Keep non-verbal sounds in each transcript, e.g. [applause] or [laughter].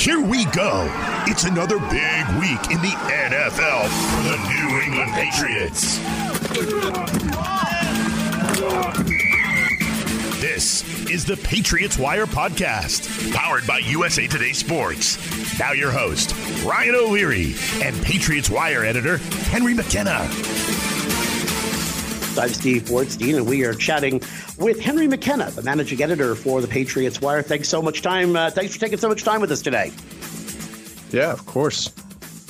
Here we go. It's another big week in the NFL for the New England Patriots. This is the Patriots Wire Podcast, powered by USA Today Sports. Now, your host, Ryan O'Leary, and Patriots Wire editor, Henry McKenna. I'm Steve Bortstein, and we are chatting with Henry McKenna, the managing editor for the Patriots Wire. Thanks so much time. Uh, thanks for taking so much time with us today. Yeah, of course.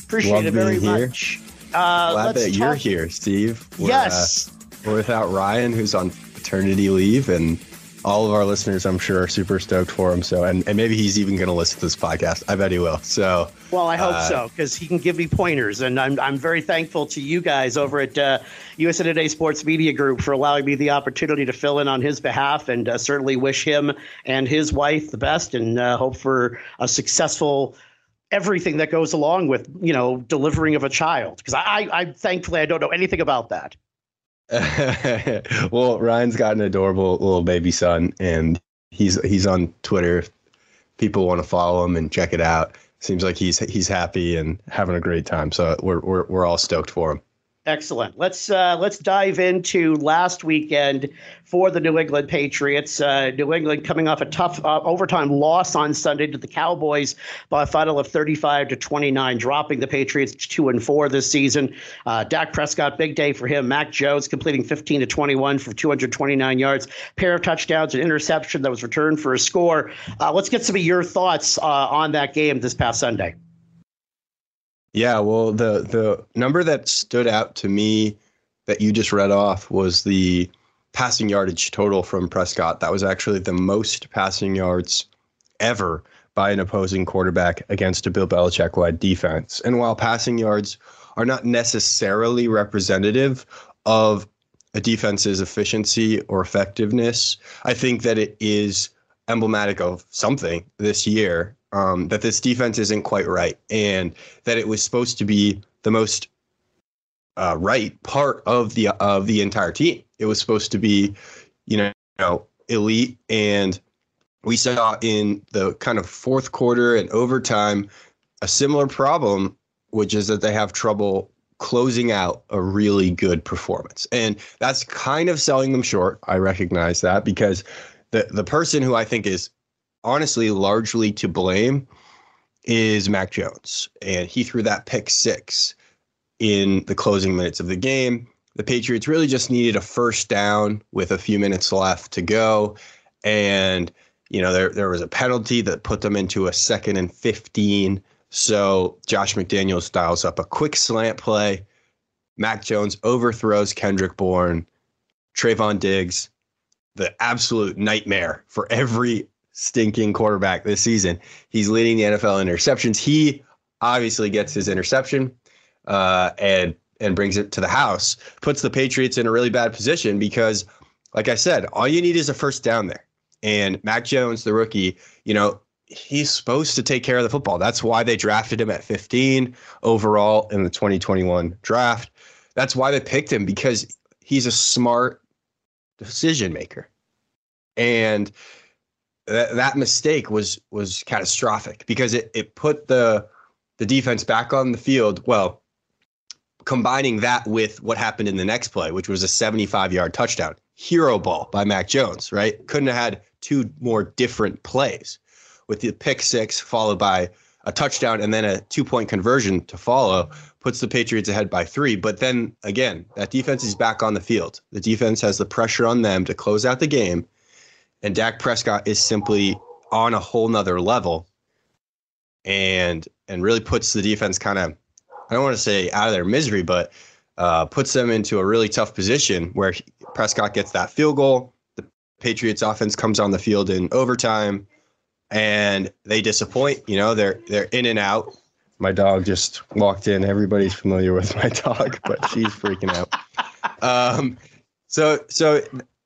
Appreciate Love it very here. much. Uh, Glad let's that you're here, Steve. We're, Yes. uh, we're without Ryan, who's on paternity leave, and all of our listeners, I'm sure, are super stoked for him. So, and, and maybe he's even going to listen to this podcast. I bet he will. So, Well, I hope Uh, so because he can give me pointers, and I'm I'm very thankful to you guys over at uh, USA Today Sports Media Group for allowing me the opportunity to fill in on his behalf, and uh, certainly wish him and his wife the best, and uh, hope for a successful everything that goes along with you know delivering of a child. Because I, I, I thankfully I don't know anything about that. [laughs] well, Ryan's got an adorable little baby son, and he's he's on Twitter. People want to follow him and check it out, seems like he's he's happy and having a great time. So we're we're we're all stoked for him. Excellent. Let's uh, let's dive into last weekend for the New England Patriots. Uh, New England coming off a tough uh, overtime loss on Sunday to the Cowboys by a final of 35 to 29, dropping the Patriots to two and four this season. Uh, Dak Prescott, big day for him. Mac Jones completing 15 to 21 for 229 yards, pair of touchdowns, an interception that was returned for a score. Uh, let's get some of your thoughts uh, on that game this past Sunday. Yeah, well, the the number that stood out to me that you just read off was the passing yardage total from Prescott. That was actually the most passing yards ever by an opposing quarterback against a Bill Belichick led defense. And while passing yards are not necessarily representative of a defense's efficiency or effectiveness, I think that it is emblematic of something this year um, that this defense isn't quite right, and that it was supposed to be the most uh, right part of the of the entire team. It was supposed to be, you know, you know, elite, and we saw in the kind of fourth quarter and overtime a similar problem, which is that they have trouble closing out a really good performance, and that's kind of selling them short. I recognize that because the the person who I think is honestly largely to blame is Mac Jones. And he threw that pick six in the closing minutes of the game. The Patriots really just needed a first down with a few minutes left to go. And, you know, there, there was a penalty that put them into a second and 15. So Josh McDaniels dials up a quick slant play. Mac Jones overthrows Kendrick Bourne, Trevon Diggs, the absolute nightmare for every stinking quarterback this season. He's leading the NFL in interceptions. He obviously gets his interception uh, and and brings it to the house. Puts the Patriots in a really bad position because, like I said, all you need is a first down there. And Mac Jones, the rookie, you know, he's supposed to take care of the football. That's why they drafted him at 15 overall in the 2021 draft. That's why they picked him because he's a smart decision maker. And that, that mistake was was catastrophic because it, it put the the defense back on the field. Well, combining that with what happened in the next play, which was a 75 yard touchdown, hero ball by Mac Jones, right? Couldn't have had two more different plays with the pick six followed by a touchdown and then a two point conversion to follow puts the Patriots ahead by three. But then again, that defense is back on the field. The defense has the pressure on them to close out the game. And Dak Prescott is simply on a whole nother level and and really puts the defense kind of I don't want to say out of their misery, but uh, puts them into a really tough position where he- Prescott gets that field goal. The Patriots offense comes on the field in overtime and they disappoint. You know, they're they're in and out. My dog just walked in. Everybody's familiar with my [laughs] dog, but she's freaking out. Um, so so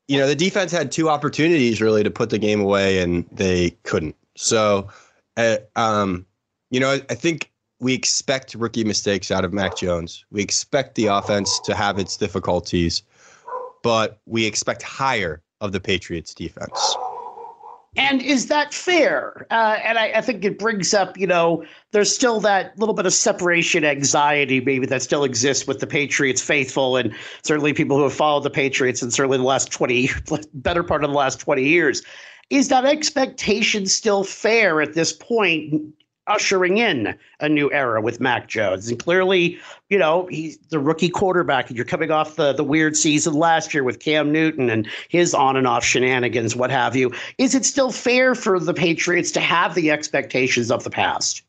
you know the defense had two opportunities really to put the game away, and they couldn't. So, uh, um, you know, I think we expect rookie mistakes out of Mac Jones. We expect the offense to have its difficulties, but we expect higher of the Patriots defense. And is that fair? Uh, and I, I, think it brings up, you know, there's still that little bit of separation anxiety, maybe that still exists with the Patriots faithful, and certainly people who have followed the Patriots, and certainly the last 20, [laughs] better part of the last 20 years. Is that expectation still fair at this point, ushering in a new era with Mac Jones. And clearly, you know, he's the rookie quarterback. You're coming off the, the weird season last year with Cam Newton and his on and off shenanigans, what have you. Is it still fair for the Patriots to have the expectations of the past?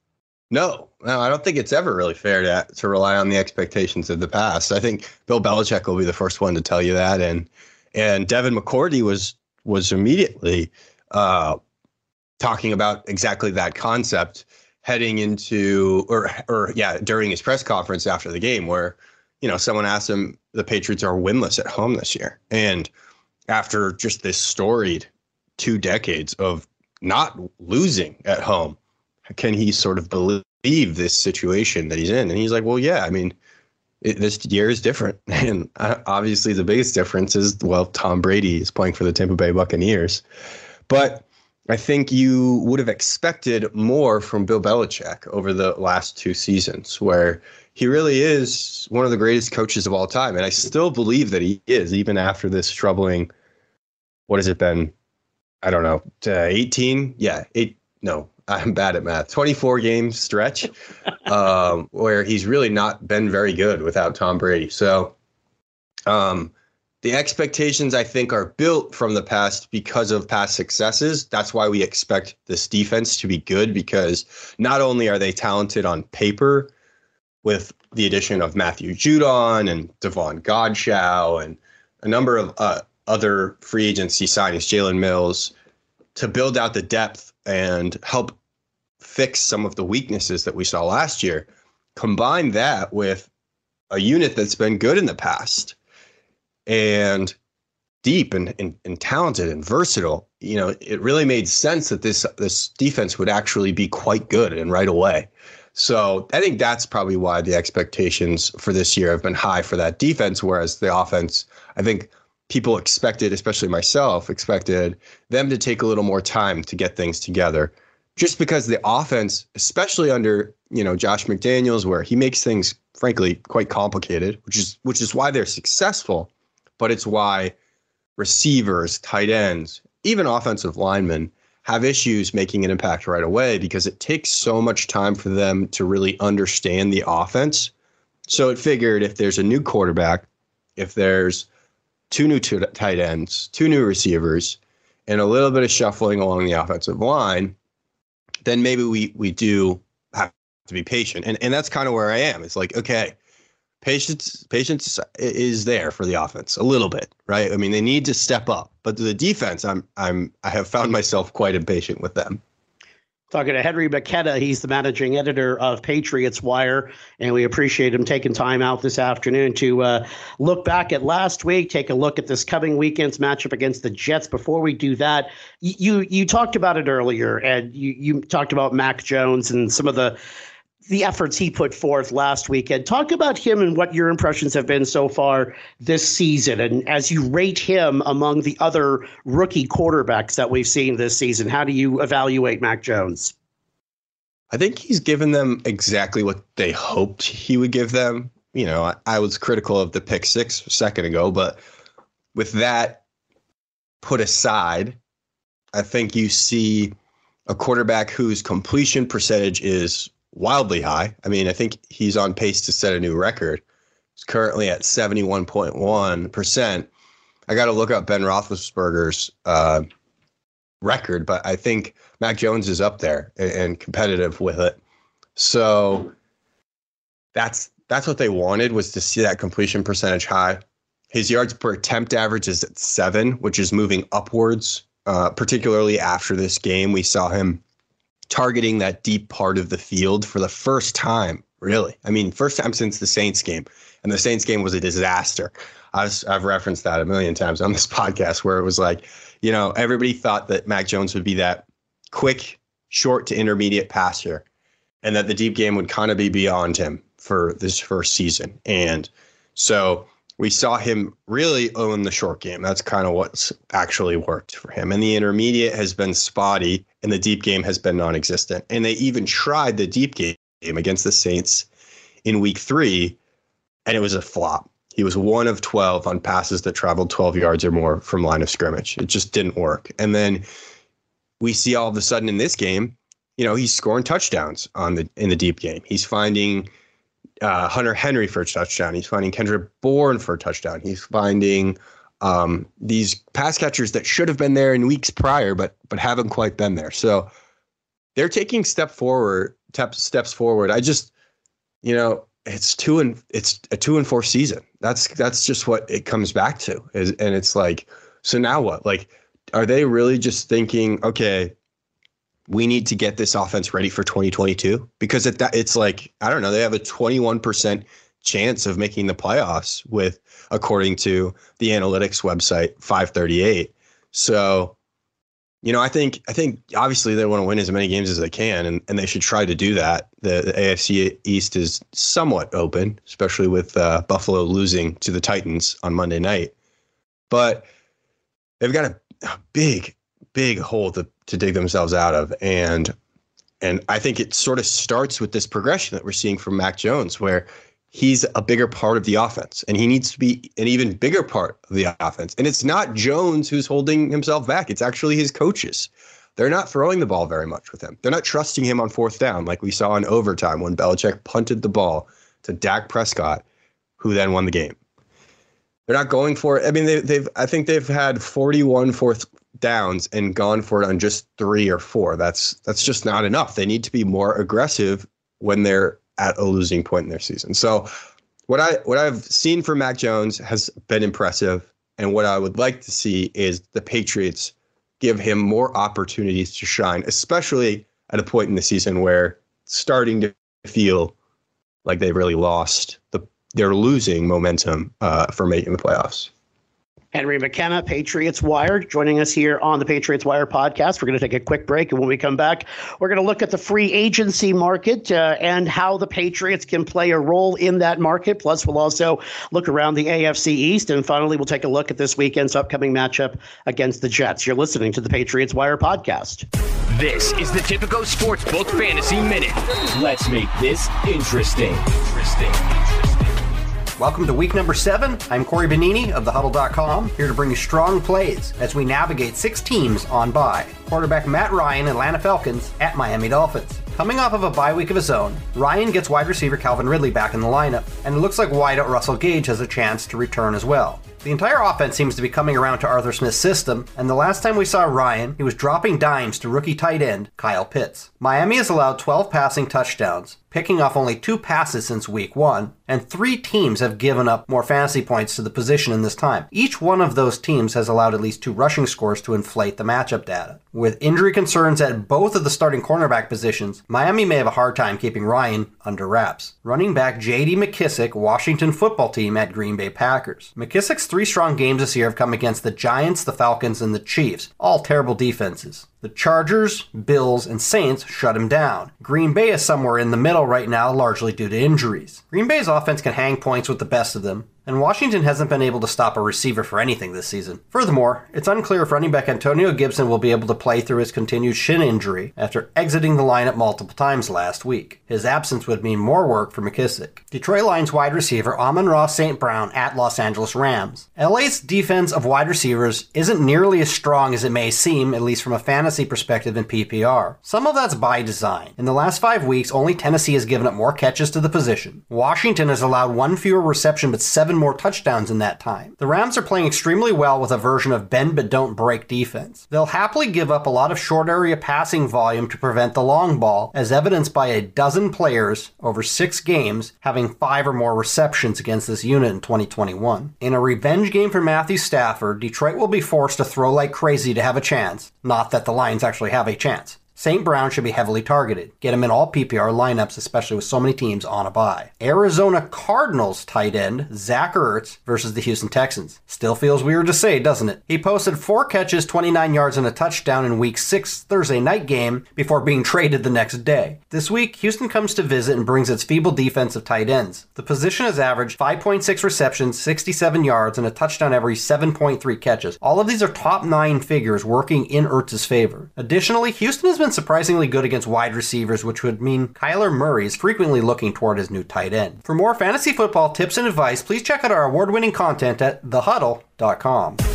No, no, I don't think it's ever really fair to to rely on the expectations of the past. I think Bill Belichick will be the first one to tell you that, and and Devin McCourty was was immediately uh, talking about exactly that concept heading into or or yeah during his press conference after the game where you know someone asked him the Patriots are winless at home this year. And after just this storied two decades of not losing at home can he sort of believe this situation that he's in? And he's like well yeah I mean it, this year is different. [laughs] And uh, obviously the biggest difference is well Tom Brady is playing for the Tampa Bay Buccaneers. But I think you would have expected more from Bill Belichick over the last two seasons, where he really is one of the greatest coaches of all time. And I still believe that he is, even after this troubling, what has it been? I don't know, 18? Yeah, eight. No, I'm bad at math. 24 game stretch [laughs] um, where he's really not been very good without Tom Brady. So, um, the expectations I think are built from the past because of past successes. That's why we expect this defense to be good because not only are they talented on paper with the addition of Matthew Judon and Davon Godchaux and a number of uh, other free agency signings, Jalen Mills, to build out the depth and help fix some of the weaknesses that we saw last year. Combine that with a unit that's been good in the past and deep and, and, and talented and versatile, you know, it really made sense that this this defense would actually be quite good and right away. So I think that's probably why the expectations for this year have been high for that defense, whereas the offense, I think people expected, especially myself, expected them to take a little more time to get things together. Just because the offense, especially under, you know, Josh McDaniels, where he makes things frankly quite complicated, which is which is why they're successful but it's why receivers, tight ends, even offensive linemen have issues making an impact right away because it takes so much time for them to really understand the offense. So it figured if there's a new quarterback, if there's two new t- tight ends, two new receivers, and a little bit of shuffling along the offensive line, then maybe we we do have to be patient. And and that's kind of where I am. It's like, okay, patience patience is there for the offense a little bit, right? I mean, they need to step up, but the defense, I'm I'm I have found myself quite impatient with them. Talking to Henry McKenna, he's the managing editor of Patriots Wire, and we appreciate him taking time out this afternoon to uh, look back at last week, take a look at this coming weekend's matchup against the Jets. Before we do that, you you talked about it earlier, and you you talked about Mac Jones and some of the the efforts he put forth last weekend. Talk about him and what your impressions have been so far this season. And as you rate him among the other rookie quarterbacks that we've seen this season, how do you evaluate Mac Jones? I think he's given them exactly what they hoped he would give them. You know, I, I was critical of the pick six a second ago, but with that put aside, I think you see a quarterback whose completion percentage is wildly high. I mean, I think he's on pace to set a new record. He's currently at 71.1%. I got to look up Ben Roethlisberger's uh, record, but I think Mac Jones is up there and, and competitive with it. So that's that's what they wanted was to see that completion percentage high. His yards per attempt average is at seven, which is moving upwards. Uh, particularly after this game, we saw him targeting that deep part of the field for the first time, really. I mean, first time since the Saints game. And the Saints game was a disaster. I have referenced that a million times on this [laughs] podcast where it was like, you know, everybody thought that Mac Jones would be that quick, short to intermediate passer and that the deep game would kind of be beyond him for this first season. And so we saw him really own the short game. That's kind of what's actually worked for him. And the intermediate has been spotty, and the deep game has been non existent. And they even tried the deep game against the Saints in week three, and it was a flop. He was one of 12 on passes that traveled 12 yards or more from line of scrimmage. It just didn't work. And then we see all of a sudden in this game, you know, he's scoring touchdowns on the in the deep game. He's finding uh, Hunter Henry for a touchdown. He's finding Kendra Bourne for a touchdown. He's finding um, these pass catchers that should have been there in weeks prior, but but haven't quite been there. So they're taking step forward, steps forward. I just, you know, it's two and it's a two and four season. That's that's just what it comes back to. Is and it's like, so now what? Like, are they really just thinking, okay, we need to get this offense ready for 2022 because it, it's like I don't know they have a 21% chance of making the playoffs with according to the analytics website 538 so you know I think I think obviously they want to win as many games as they can and, and they should try to do that. The, the AFC East is somewhat open especially with uh, Buffalo losing to the Titans on Monday night. But they've got a, a big big hole to to dig themselves out of. And and I think it sort of starts with this progression that we're seeing from Mac Jones, where he's a bigger part of the offense and he needs to be an even bigger part of the offense. And it's not Jones who's holding himself back, it's actually his coaches. They're not throwing the ball very much with him. They're not trusting him on fourth down, like we saw in overtime when Belichick punted the ball to Dak Prescott, who then won the game. They're not going for it. I mean, they, they've. I think they've had 41 fourth downs and gone for it on just three or four. That's that's just not enough. They need to be more aggressive when they're at a losing point in their season. So what I what I've seen from Mac Jones has been impressive. And what I would like to see is the Patriots give him more opportunities to shine, especially at a point in the season where starting to feel like they really lost the they're losing momentum uh, for making the playoffs. Henry McKenna, Patriots Wire, joining us here on the Patriots Wire podcast. We're going to take a quick break, and when we come back, we're going to look at the free agency market uh, and how the Patriots can play a role in that market. Plus, we'll also look around the AFC East, and finally, we'll take a look at this weekend's upcoming matchup against the Jets. You're listening to the Patriots Wire podcast. This is the Tipico Sportsbook Fantasy Minute. Let's make this interesting. Interesting. Welcome to week number seven. I'm Corey Benini of thehuddle.com, here to bring you strong plays as we navigate six teams on bye. Quarterback Matt Ryan, Atlanta Falcons, at Miami Dolphins. Coming off of a bye week of his own, Ryan gets wide receiver Calvin Ridley back in the lineup, and it looks like wideout Russell Gage has a chance to return as well. The entire offense seems to be coming around to Arthur Smith's system, and the last time we saw Ryan, he was dropping dimes to rookie tight end Kyle Pitts. Miami has allowed 12 passing touchdowns, picking off only two passes since week one, and three teams have given up more fantasy points to the position in this time. Each one of those teams has allowed at least two rushing scores to inflate the matchup data. With injury concerns at both of the starting cornerback positions, Miami may have a hard time keeping Ryan under wraps. Running back J.D. McKissic, Washington football team at Green Bay Packers. McKissic's three strong games this year have come against the Giants, the Falcons, and the Chiefs, all terrible defenses. The Chargers, Bills, and Saints shut him down. Green Bay is somewhere in the middle right now, largely due to injuries. Green Bay's offense can hang points with the best of them, and Washington hasn't been able to stop a receiver for anything this season. Furthermore, it's unclear if running back Antonio Gibson will be able to play through his continued shin injury after exiting the lineup multiple times last week. His absence would mean more work for McKissic. Detroit Lions wide receiver Amon-Ra St. Brown at Los Angeles Rams. LA's defense of wide receivers isn't nearly as strong as it may seem, at least from a fantasy perspective in PPR. Some of that's by design. In the last five weeks, only Tennessee has given up more catches to the position. Washington has allowed one fewer reception but seven seven more touchdowns in that time. The Rams are playing extremely well with a version of bend but don't break defense. They'll happily give up a lot of short area passing volume to prevent the long ball, as evidenced by a dozen players over six games having five or more receptions against this unit in 2021. In a revenge game for Matthew Stafford, Detroit will be forced to throw like crazy to have a chance. Not that the Lions actually have a chance. St. Brown should be heavily targeted. Get him in all PPR lineups, especially with so many teams on a bye. Arizona Cardinals tight end Zach Ertz versus the Houston Texans. Still feels weird to say, doesn't it? He posted four catches, 29 yards, and a touchdown in Week 6 Thursday night game before being traded the next day. This week, Houston comes to visit and brings its feeble defense of tight ends. The position has averaged 5.6 receptions, 67 yards, and a touchdown every 7.3 catches. All of these are top nine figures working in Ertz's favor. Additionally, Houston has been surprisingly good against wide receivers, which would mean Kyler Murray is frequently looking toward his new tight end. For more fantasy football tips and advice, please check out our award winning content at thehuddle.com.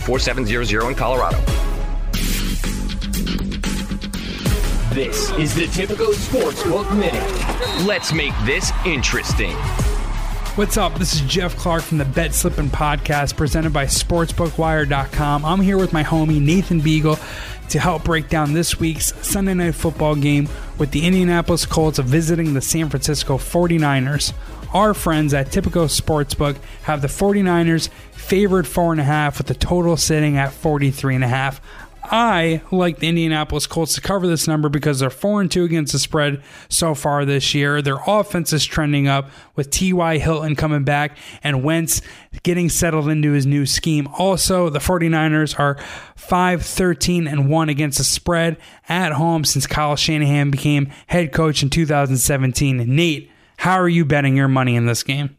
1-800-522-4700 in Colorado. This is the Tipico Sportsbook Minute. Let's make this interesting. What's up? This is Jeff Clark from the Bet Slippin' Podcast presented by SportsbookWire.com. I'm here with my homie Nathan Beagle to help break down this week's Sunday Night Football game with the Indianapolis Colts visiting the San Francisco 49ers. Our friends at Tipico Sportsbook have the 49ers favored 4.5 with the total sitting at 43.5. I like the Indianapolis Colts to cover this number because they're 4 and 2 against the spread so far this year. Their offense is trending up with T.Y. Hilton coming back and Wentz getting settled into his new scheme. Also, the 49ers are 5 13 and 1 against the spread at home since Kyle Shanahan became head coach in 2017. Nate, how are you betting your money in this game?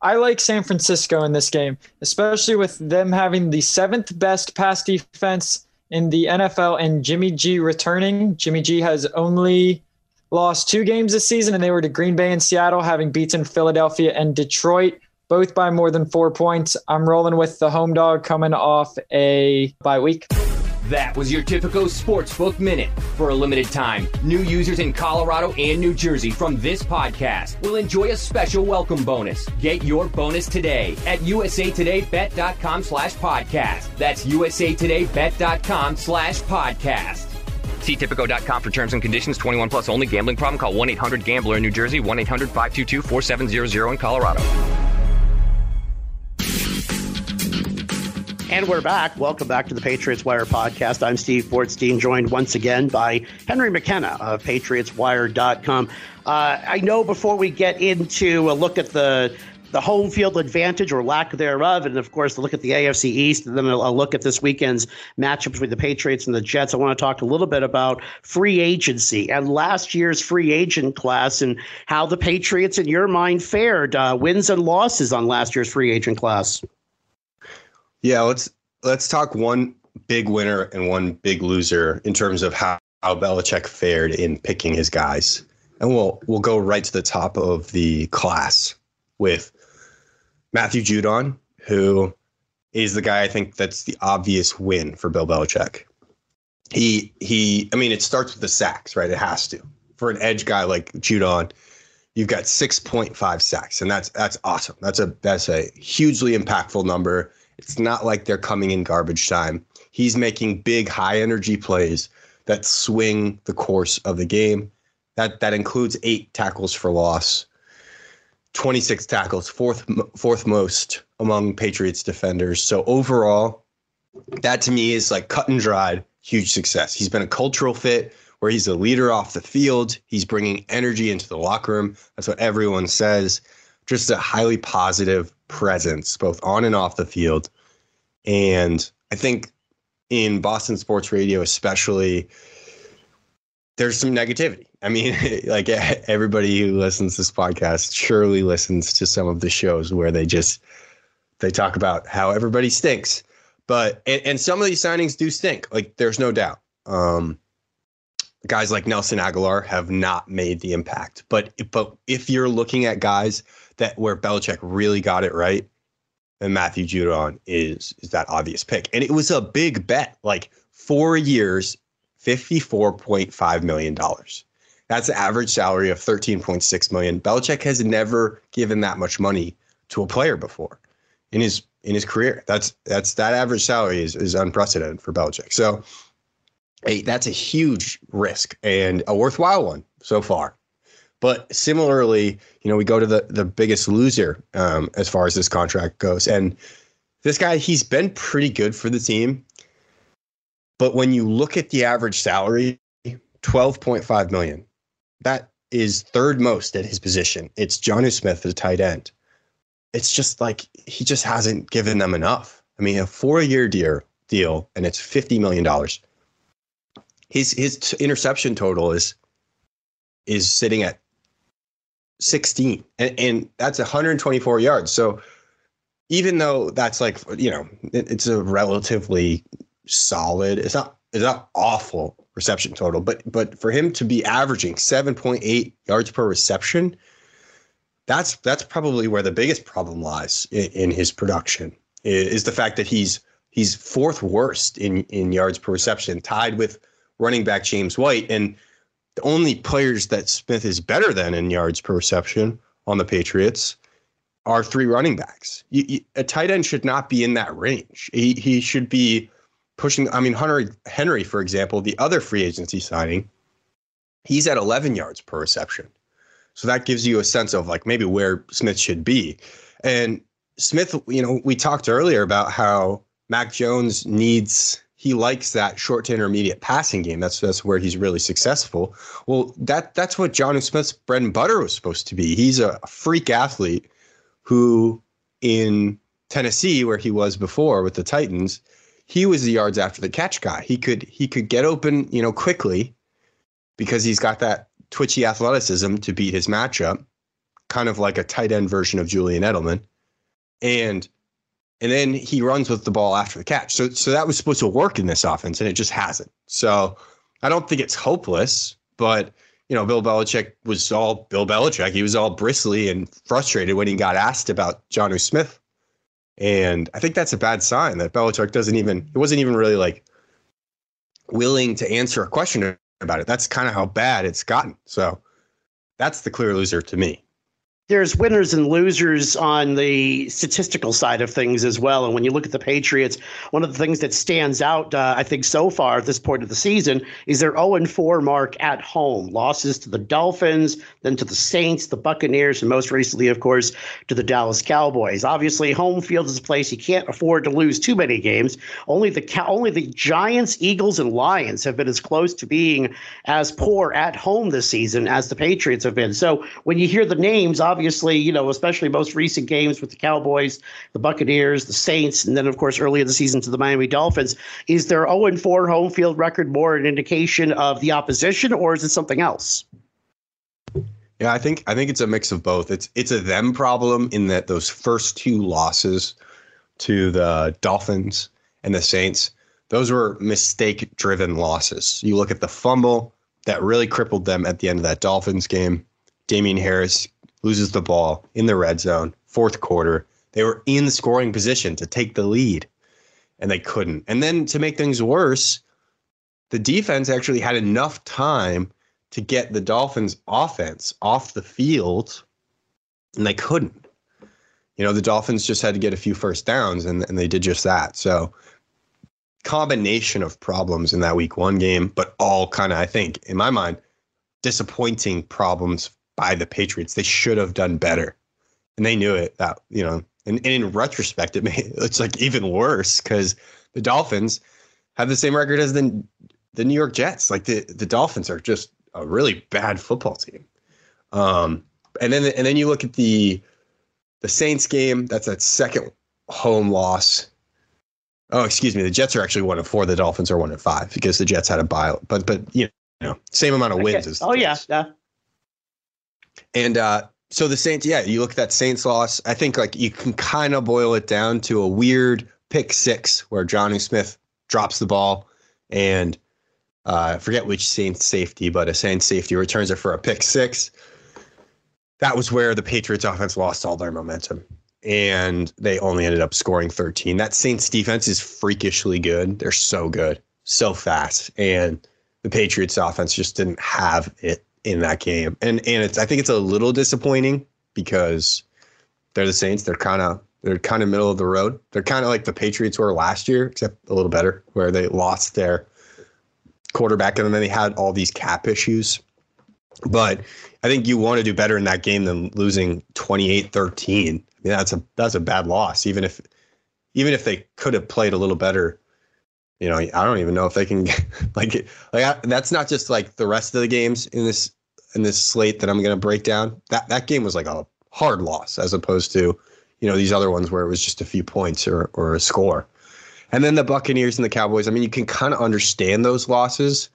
I like San Francisco in this game, especially with them having the seventh best pass defense in the NFL and Jimmy G returning. Jimmy G has only lost two games this season, and they were to Green Bay and Seattle, having beaten Philadelphia and Detroit, both by more than four points. I'm rolling with the home dog coming off a bye week. That was your Tipico Sportsbook Minute. For a limited time, new users in Colorado and New Jersey from this podcast will enjoy a special welcome bonus. Get your bonus today at usatodaybet.com slash podcast. That's usatodaybet.com slash podcast. See Tipico.com for terms and conditions. 21 plus only. Gambling problem? Call 1-800-GAMBLER in New Jersey. 1-800-522-4700 in Colorado. And we're back. Welcome back to the Patriots Wire podcast. I'm Steve Bortstein, joined once again by Henry McKenna of PatriotsWire.com. Uh, I know before we get into a look at the the home field advantage or lack thereof, and of course, look at the AFC East, and then a look at this weekend's matchup between the Patriots and the Jets. I want to talk a little bit about free agency and last year's free agent class and how the Patriots, in your mind, fared uh, wins and losses on last year's free agent class. Yeah, let's let's talk one big winner and one big loser in terms of how, how Belichick fared in picking his guys. And we'll we'll go right to the top of the class with Matthew Judon, who is the guy I think that's the obvious win for Bill Belichick. He he I mean it starts with the sacks, right? It has to. For an edge guy like Judon, you've got 6.5 sacks and that's that's awesome. That's a that's a hugely impactful number it's not like they're coming in garbage time. He's making big, high energy plays that swing the course of the game. That that includes eight tackles for loss, 26 tackles, fourth fourth most among Patriots defenders. So overall, that to me is like cut and dried, huge success. He's been a cultural fit where he's a leader off the field. He's bringing energy into the locker room. That's what everyone says. Just a highly positive presence, both on and off the field. And I think in Boston sports radio, especially, there's some negativity. I mean, [laughs] like [laughs] everybody who listens to this podcast surely listens to some of the shows where they just they talk about how everybody stinks. But and, and some of these signings do stink. Like there's no doubt. Um, guys like Nelson Agholor have not made the impact. But but if you're looking at guys that where Belichick really got it right, and Matthew Judon is is that obvious pick. And it was a big bet. Like four years, $54.5 million. That's an average salary of 13.6 million. Belichick has never given that much money to a player before in his in his career. That's that's that average salary is, is unprecedented for Belichick. So hey, that's a huge risk and a worthwhile one so far. But similarly, you know, we go to the the biggest loser um, as far as this contract goes, and this guy he's been pretty good for the team. But when you look at the average salary, twelve point five million that is third most at his position. It's Jonnu Smith as tight end. It's just like he just hasn't given them enough. I mean, a four-year deal, deal, and it's fifty million dollars. His his interception total is is sitting at sixteen, and, and that's one hundred twenty-four yards. So even though that's like you know it, it's a relatively solid, it's not it's not awful reception total, but but for him to be averaging 7.8 yards per reception, that's that's probably where the biggest problem lies in, in his production is the fact that he's he's fourth worst in in yards per reception, tied with running back James White, and the only players that Smith is better than in yards per reception on the Patriots are three running backs. You, you, a tight end should not be in that range. He he should be pushing. I mean, Hunter Henry, for example, the other free agency signing, he's at 11 yards per reception. So that gives you a sense of like maybe where Smith should be. And Smith, you know, we talked earlier about how Mac Jones needs he likes that short to intermediate passing game. That's that's where he's really successful. Well, that that's what Jonnu Smith's bread and butter was supposed to be. He's a freak athlete who in Tennessee, where he was before with the Titans, he was the yards after the catch guy. He could he could get open, you know, quickly because he's got that twitchy athleticism to beat his matchup, kind of like a tight end version of Julian Edelman. And and then he runs with the ball after the catch. So so that was supposed to work in this offense and it just hasn't. So I don't think it's hopeless, but you know, Bill Belichick was all Bill Belichick. He was all bristly and frustrated when he got asked about Jonnu Smith and I think that's a bad sign that Belichick doesn't even, it wasn't even really like willing to answer a question about it. That's kind of how bad it's gotten. So that's the clear loser to me there's winners and losers on the statistical side of things as well. And when you look at the Patriots, one of the things that stands out, uh, I think, so far at this point of the season is their 0 4 mark at home. Losses to the Dolphins, then to the Saints, the Buccaneers, and most recently, of course, to the Dallas Cowboys. Obviously, home field is a place you can't afford to lose too many games. Only the only the Giants, Eagles, and Lions have been as close to being as poor at home this season as the Patriots have been. So when you hear the names, obviously obviously, you know, especially most recent games with the Cowboys, the Buccaneers, the Saints, and then, of course, earlier in the season to the Miami Dolphins. Is their 0 4 home field record more an indication of the opposition, or is it something else? Yeah, I think I think it's a mix of both. It's it's a them problem in that those first two losses to the Dolphins and the Saints, those were mistake driven losses. You look at the fumble that really crippled them at the end of that Dolphins game. Damien Harris loses the ball in the red zone, fourth quarter. They were in scoring position to take the lead, and they couldn't. And then to make things worse, the defense actually had enough time to get the Dolphins' offense off the field, and they couldn't. You know, the Dolphins just had to get a few first downs, and, and they did just that. So, combination of problems in that week one game, but all kind of, I think, in my mind, disappointing problems by the Patriots. They should have done better, and they knew it. That you know, and, and in retrospect, it may [laughs] it's like even worse because the Dolphins have the same record as the the New York Jets. Like the the Dolphins are just a really bad football team. Um, and then and then you look at the the Saints game. That's that second home loss. Oh, excuse me. The Jets are actually one of four. The Dolphins are one of five because the Jets had a bye. But but you know, same amount of wins okay. as. oh Jets. yeah, yeah. And uh, so the Saints, yeah, you look at that Saints loss. I think like you can kind of boil it down to a weird pick six where Jonnu Smith drops the ball and uh, I forget which Saints safety, but a Saints safety returns it for a pick six. That was where the Patriots offense lost all their momentum and they only ended up scoring 13. That Saints defense is freakishly good. They're so good, so fast. And the Patriots offense just didn't have it in that game. And and it's I think it's a little disappointing because they're the Saints. They're kind of they're kind of middle of the road. They're kind of like the Patriots were last year, except a little better, where they lost their quarterback and then they had all these cap issues. But I think you want to do better in that game than losing 28-13. I mean, that's a that's a bad loss. Even if even if they could have played a little better, you know, I don't even know if they can [laughs] like like I, that's not just like the rest of the games in this in this slate that I'm going to break down. That that game was like a hard loss as opposed to you know these other ones where it was just a few points or or a score. And then the Buccaneers and the Cowboys. I mean, you can kind of understand those losses.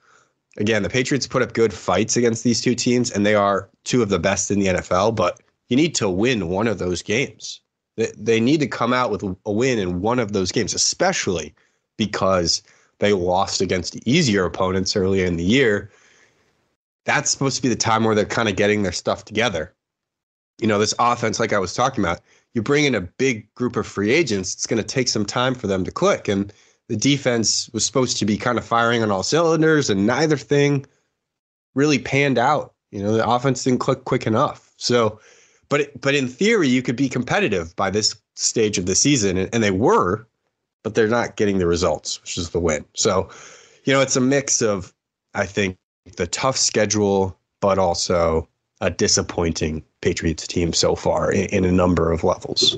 Again, the Patriots put up good fights against these two teams, and they are two of the best in the NFL. But you need to win one of those games. They, they need to come out with a win in one of those games, especially because they lost against easier opponents earlier in the year. That's supposed to be the time where they're kind of getting their stuff together. You know, this offense, like I was talking about, you bring in a big group of free agents, it's going to take some time for them to click. And the defense was supposed to be kind of firing on all cylinders, and neither thing really panned out. You know, the offense didn't click quick enough. So, but but in theory, you could be competitive by this stage of the season, and, and they were, but they're not getting the results, which is the win. So, you know, it's a mix of, I think, the tough schedule, but also a disappointing Patriots team so far in, in a number of levels.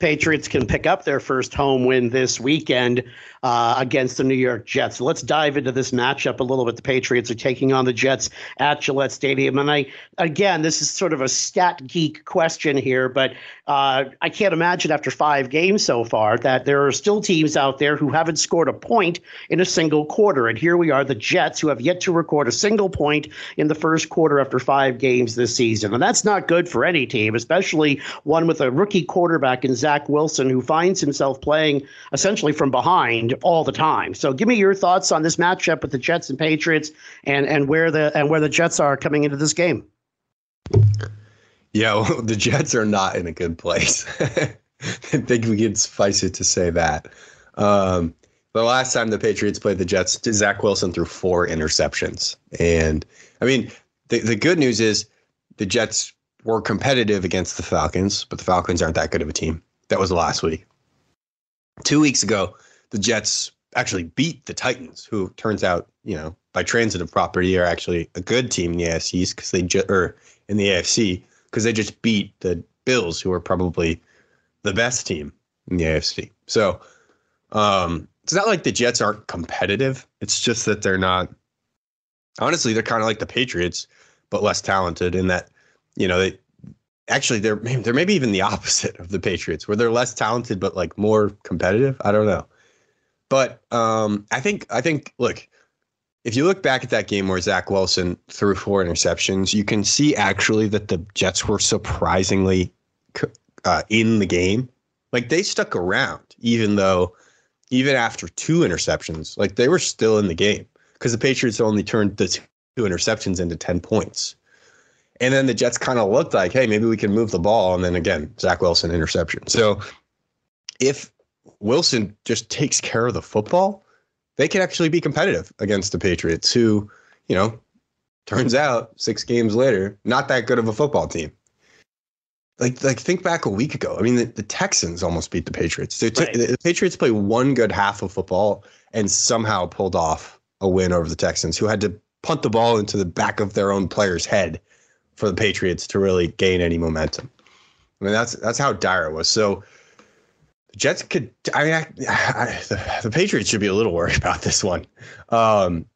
Patriots can pick up their first home win this weekend uh, against the New York Jets. Let's dive into this matchup a little bit. The Patriots are taking on the Jets at Gillette Stadium, and I again, this is sort of a stat geek question here, but uh, I can't imagine after five games so far that there are still teams out there who haven't scored a point in a single quarter. And here we are, the Jets, who have yet to record a single point in the first quarter after five games this season, and that's not good for any team, especially one with a rookie quarterback in Zach Wilson who finds himself playing essentially from behind all the time. So give me your thoughts on this matchup with the Jets and Patriots and and where the and where the Jets are coming into this game. Yeah, well, [laughs] the Jets are not in a good place. [laughs] I think we can suffice it to say that. Um, the last time the Patriots played the Jets, Zach Wilson threw four interceptions. And I mean, the, the good news is the Jets were competitive against the Falcons, but the Falcons aren't that good of a team. That was last week. Two weeks ago, the Jets actually beat the Titans, who turns out, you know, by transitive property are actually a good team in the AFC because they just or in the AFC because they just beat the Bills, who are probably the best team in the AFC. So um, it's not like the Jets aren't competitive. It's just that they're not. Honestly, they're kind of like the Patriots, but less talented in that, you know, they actually they're they're maybe even the opposite of the Patriots, where they're less talented but like more competitive. I don't know. But um, I think I think look, if you look back at that game where Zach Wilson threw four interceptions, you can see actually that the Jets were surprisingly uh, in the game. Like they stuck around, even though, even after two interceptions, like they were still in the game because the Patriots only turned the two interceptions into 10 points. And then the Jets kind of looked like, hey, maybe we can move the ball. And then again, Zach Wilson interception. So if Wilson just takes care of the football, they can actually be competitive against the Patriots, who, you know, turns out six games later, not that good of a football team. Like, like think back a week ago. I mean, the, the Texans almost beat the Patriots. Right. the, the Patriots played one good half of football and somehow pulled off a win over the Texans, who had to punt the ball into the back of their own player's head for the Patriots to really gain any momentum. I mean, that's that's how dire it was. So Jets could. I mean, I, I, the, the, Patriots should be a little worried [laughs] about this one. Um,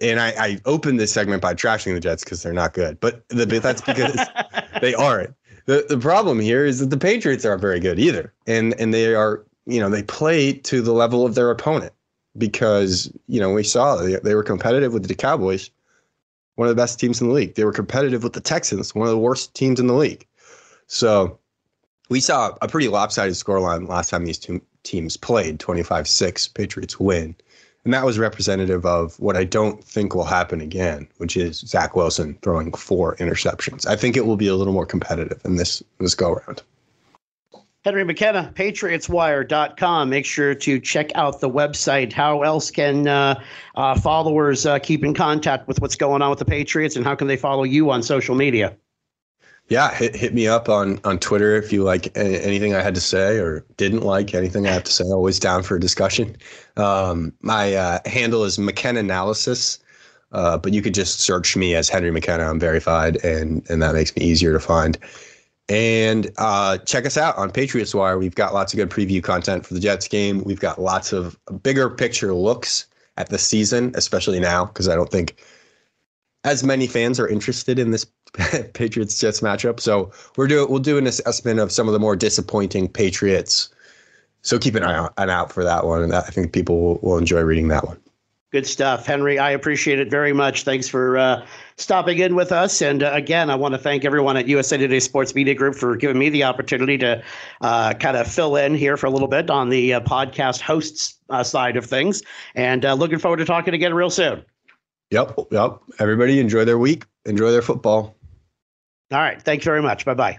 and I, I opened this segment by trashing the Jets because they're not good, but the, that's because [laughs] they aren't. The the problem here is that the Patriots aren't very good either, and and they are you know they play to the level of their opponent because you know we saw they, they were competitive with the Cowboys, one of the best teams in the league. They were competitive with the Texans, one of the worst teams in the league. So we saw a pretty lopsided scoreline last time these two teams played 25 6 Patriots win. And that was representative of what I don't think will happen again, which is Zach Wilson throwing four interceptions. I think it will be a little more competitive in this this go round. Henry McKenna, patriotswire.com. Make sure to check out the website. How else can uh, uh, followers uh, keep in contact with what's going on with the Patriots, and how can they follow you on social media? Yeah, hit, hit me up on, on Twitter if you like anything I had to say or didn't like anything I have to say. Always down for a discussion. Um, my uh, handle is McKenna Analysis. Uh, but you could just search me as Henry McKenna. I'm verified, and and that makes me easier to find. And uh, check us out on Patriots Wire. We've got lots of good preview content for the Jets game. We've got lots of bigger picture looks at the season, especially now, because I don't think as many fans are interested in this [laughs] Patriots Jets matchup. So we're doing we'll do an assessment of some of the more disappointing Patriots. So keep an eye out, an out for that one, and I think people will, will enjoy reading that one. Good stuff, Henry. I appreciate it very much. Thanks for uh, stopping in with us. And uh, again, I want to thank everyone at USA Today Sports Media Group for giving me the opportunity to uh, kind of fill in here for a little bit on the uh, podcast hosts uh, side of things. And uh, looking forward to talking again real soon. Yep. Yep. Everybody enjoy their week, enjoy their football. All right. Thanks very much. Bye bye.